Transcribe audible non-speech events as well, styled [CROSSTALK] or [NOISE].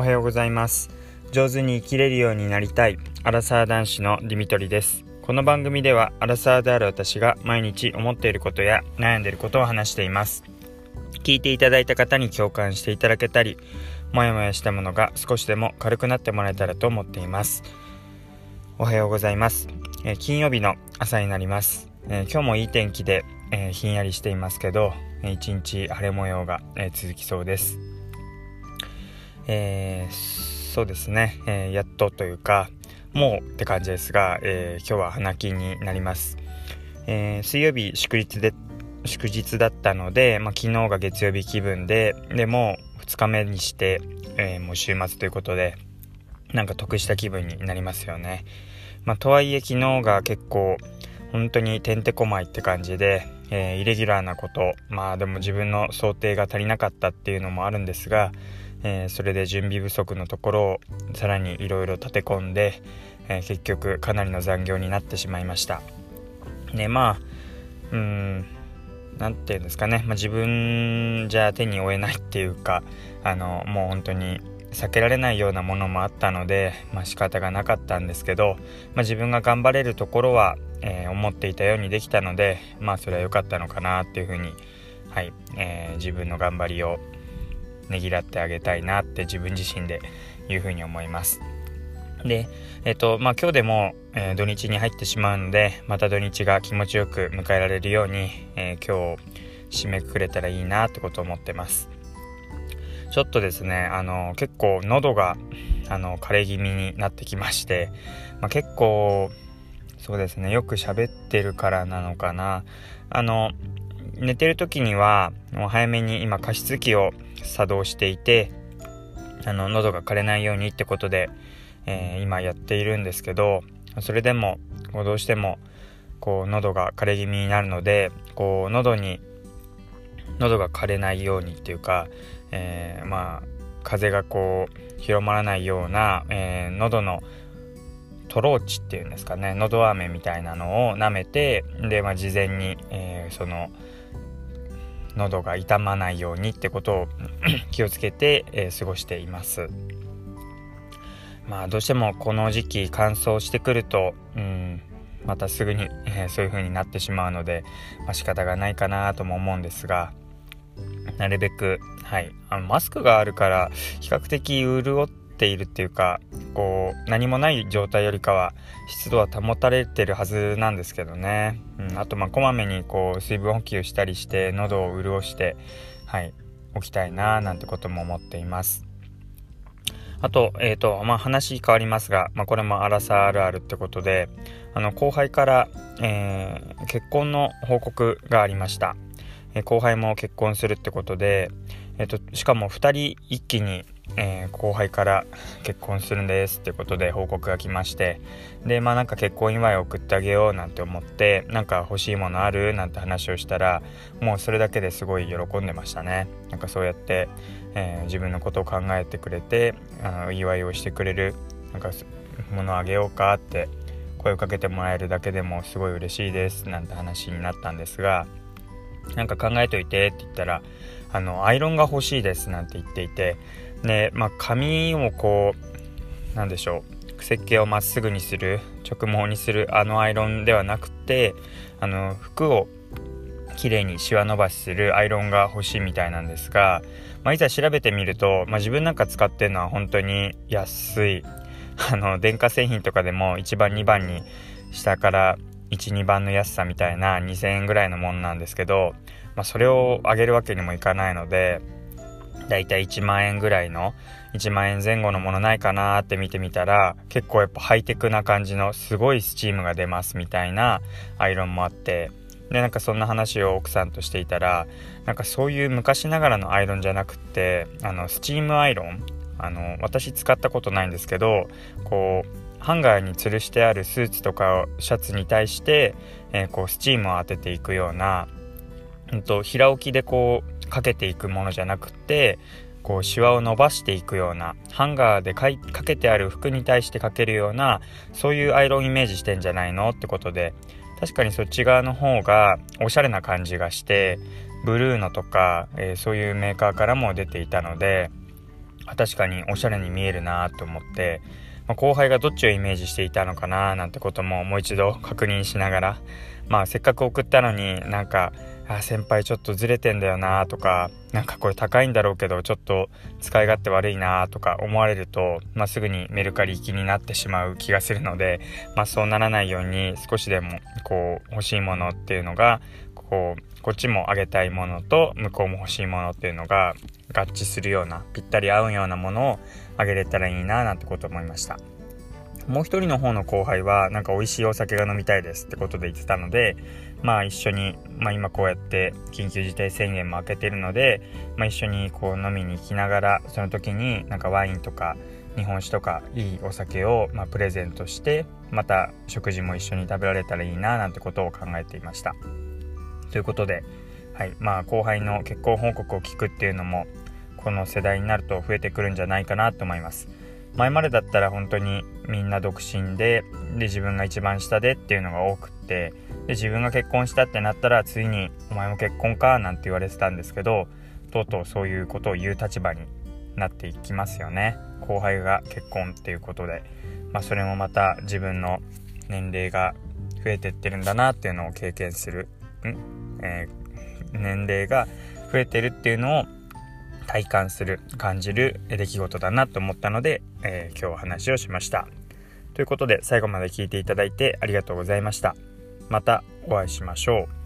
おはようございます。上手に生きれるようになりたいアラサー男子のディミトリです。この番組ではアラサーである私が毎日思っていることや悩んでいることを話しています。聞いていただいた方に共感していただけたりもやもやしたものが少しでも軽くなってもらえたらと思っています。おはようございます、えー、金曜日の朝になります、えー、今日もいい天気で、えー、ひんやりしていますけど一日晴れ模様が、え続きそうです。えー、そうですね、えー、やっとというかもうって感じですが、えー、今日は花金になります、え水曜日祝日で祝日だったので、まあ、昨日が月曜日気分ででも2日目にして、えもう週末ということでなんか得した気分になりますよね、まあ、とはいえ昨日が結構本当にてんてこまいって感じで、えー、イレギュラーなことまあでも自分の想定が足りなかったっていうのもあるんですが、えー、それで準備不足のところをさらにいろいろ立て込んで、えー、結局かなりの残業になってしまいました。ねまあうん何て言うんですかね、まあ、自分じゃ手に負えないっていうかあのもう本当に避けられないようなものもあったので、まあ、仕方がなかったんですけど、まあ、自分が頑張れるところは、えー、思っていたようにできたのでまあそれは良かったのかなっていうふうに、はいえー、自分の頑張りをねぎらってあげたいなって自分自身でいうふうに思います。で、えっ、と、まあ、今日でも、えー、土日に入ってしまうので、また土日が気持ちよく迎えられるように、えー、今日締めくくれたらいいなってことを思ってます。ちょっとですね、あの、結構喉が、あの、枯れ気味になってきまして、まあ、結構、そうですね、よく喋ってるからなのかな。あの、寝てる時には、もう早めに今加湿器を作動していてあの喉が枯れないようにってことで、えー、今やっているんですけどそれでもこうどうしてもこう喉が枯れ気味になるのでこう喉に喉が枯れないようにっていうか、えー、まあ風がこう広まらないような、えー、喉のトローチっていうんですかね喉飴みたいなのを舐めてで、まあ、事前に、えー、その喉が痛まないようにってことを [CLEARS THROAT] 気をつけて、えー、過ごしています。まあどうしてもこの時期乾燥してくるとうんまたすぐに、えー、そういう風になってしまうので、まあ、仕方がないかなとも思うんですがなるべくはいあのマスクがあるから比較的潤っているっていうかこう何もない状態よりかは湿度は保たれてるはずなんですけどね、うん、あとまあこまめにこう水分補給したりして喉を潤してはいおきたいななんてことも思っています。あと,、えーとまあ、話変わりますが、まあ、これもアラサーあるあるってことであの後輩から、えー、結婚の報告がありました、えー、後輩も結婚するってことで、えーとしかも2人一気にえー、後輩から結婚するんですっていうことで報告が来ましてでまあなんか結婚祝いを送ってあげようなんて思ってなんか欲しいものある？なんて話をしたらもうそれだけですごい喜んでましたね。なんかそうやって、えー、自分のことを考えてくれてあの祝いをしてくれるなんか物をあげようか？って声をかけてもらえるだけでもすごい嬉しいです。なんて話になったんですがなんか考えといてって言ったらあのアイロンが欲しいですなんて言っていてで、まあ、髪をこうなんでしょう設計をまっすぐにする直毛にするあのアイロンではなくてあの服を綺麗にシワ伸ばしするアイロンが欲しいみたいなんですが、まあ、いざ調べてみると、まあ、自分なんか使ってるのは本当に安い。あの電化製品とかでも1番2番に下から12番の安さみたいな2000円ぐらいのものなんですけど、まあ、それを上げるわけにもいかないのでだいたい1万円ぐらいの1万円前後のものないかなって見てみたら結構やっぱハイテクな感じのすごいスチームが出ますみたいなアイロンもあってでなんかそんな話を奥さんとしていたらなんかそういう昔ながらのアイロンじゃなくってあのスチームアイロンあの私使ったことないんですけどこうハンガーに吊るしてあるスーツとかシャツに対して、えー、こうスチームを当てていくような、うんと、平置きでこうかけていくものじゃなくてこうシワを伸ばしていくようなハンガーでかけてある服に対してかけるようなそういうアイロンイメージしてんじゃないのってことで確かにそっち側の方がおしゃれな感じがしてブルーのとか、えー、そういうメーカーからも出ていたので確かにおしゃれに見えるなと思って、まあ、後輩がどっちをイメージしていたのかななんてことももう一度確認しながらまあせっかく送ったのになんかあ先輩ちょっとずれてんだよなとかなんかこれ高いんだろうけどちょっと使い勝手悪いなとか思われると、まあ、すぐにメルカリ行きになってしまう気がするので、まあ、そうならないように少しでもこう欲しいものっていうのがこうこっちもあげたいものと向こうも欲しいものっていうのが合致するようなぴったり合うようなものをあげれたらいいななんてこと思いました。もう一人の方の後輩はなんか美味しいお酒が飲みたいですってことで言ってたのでまあ一緒に、まあ、今こうやって緊急事態宣言も明けてるので、まあ、一緒にこう飲みに行きながらその時になんかワインとか日本酒とかいいお酒をまプレゼントしてまた食事も一緒に食べられたらいいななんてことを考えていましたということで、はいまあ、後輩の結婚報告を聞くっていうのもこの世代になると増えてくるんじゃないかなと思います。前までだったら本当にみんな独身でで自分が一番下でっていうのが多くってで自分が結婚したってなったらついに「お前も結婚か」なんて言われてたんですけどとうとうそういうことを言う立場になっていきますよね。後輩が結婚っていうことで、まあ、それもまた自分の年齢が増えてってるんだなっていうのを経験する、えー、年齢が増えてるっていうのを体感する感じる出来事だなと思ったので、えー、今日話をしました。ということで最後まで聞いていただいてありがとうございました。またお会いしましょう。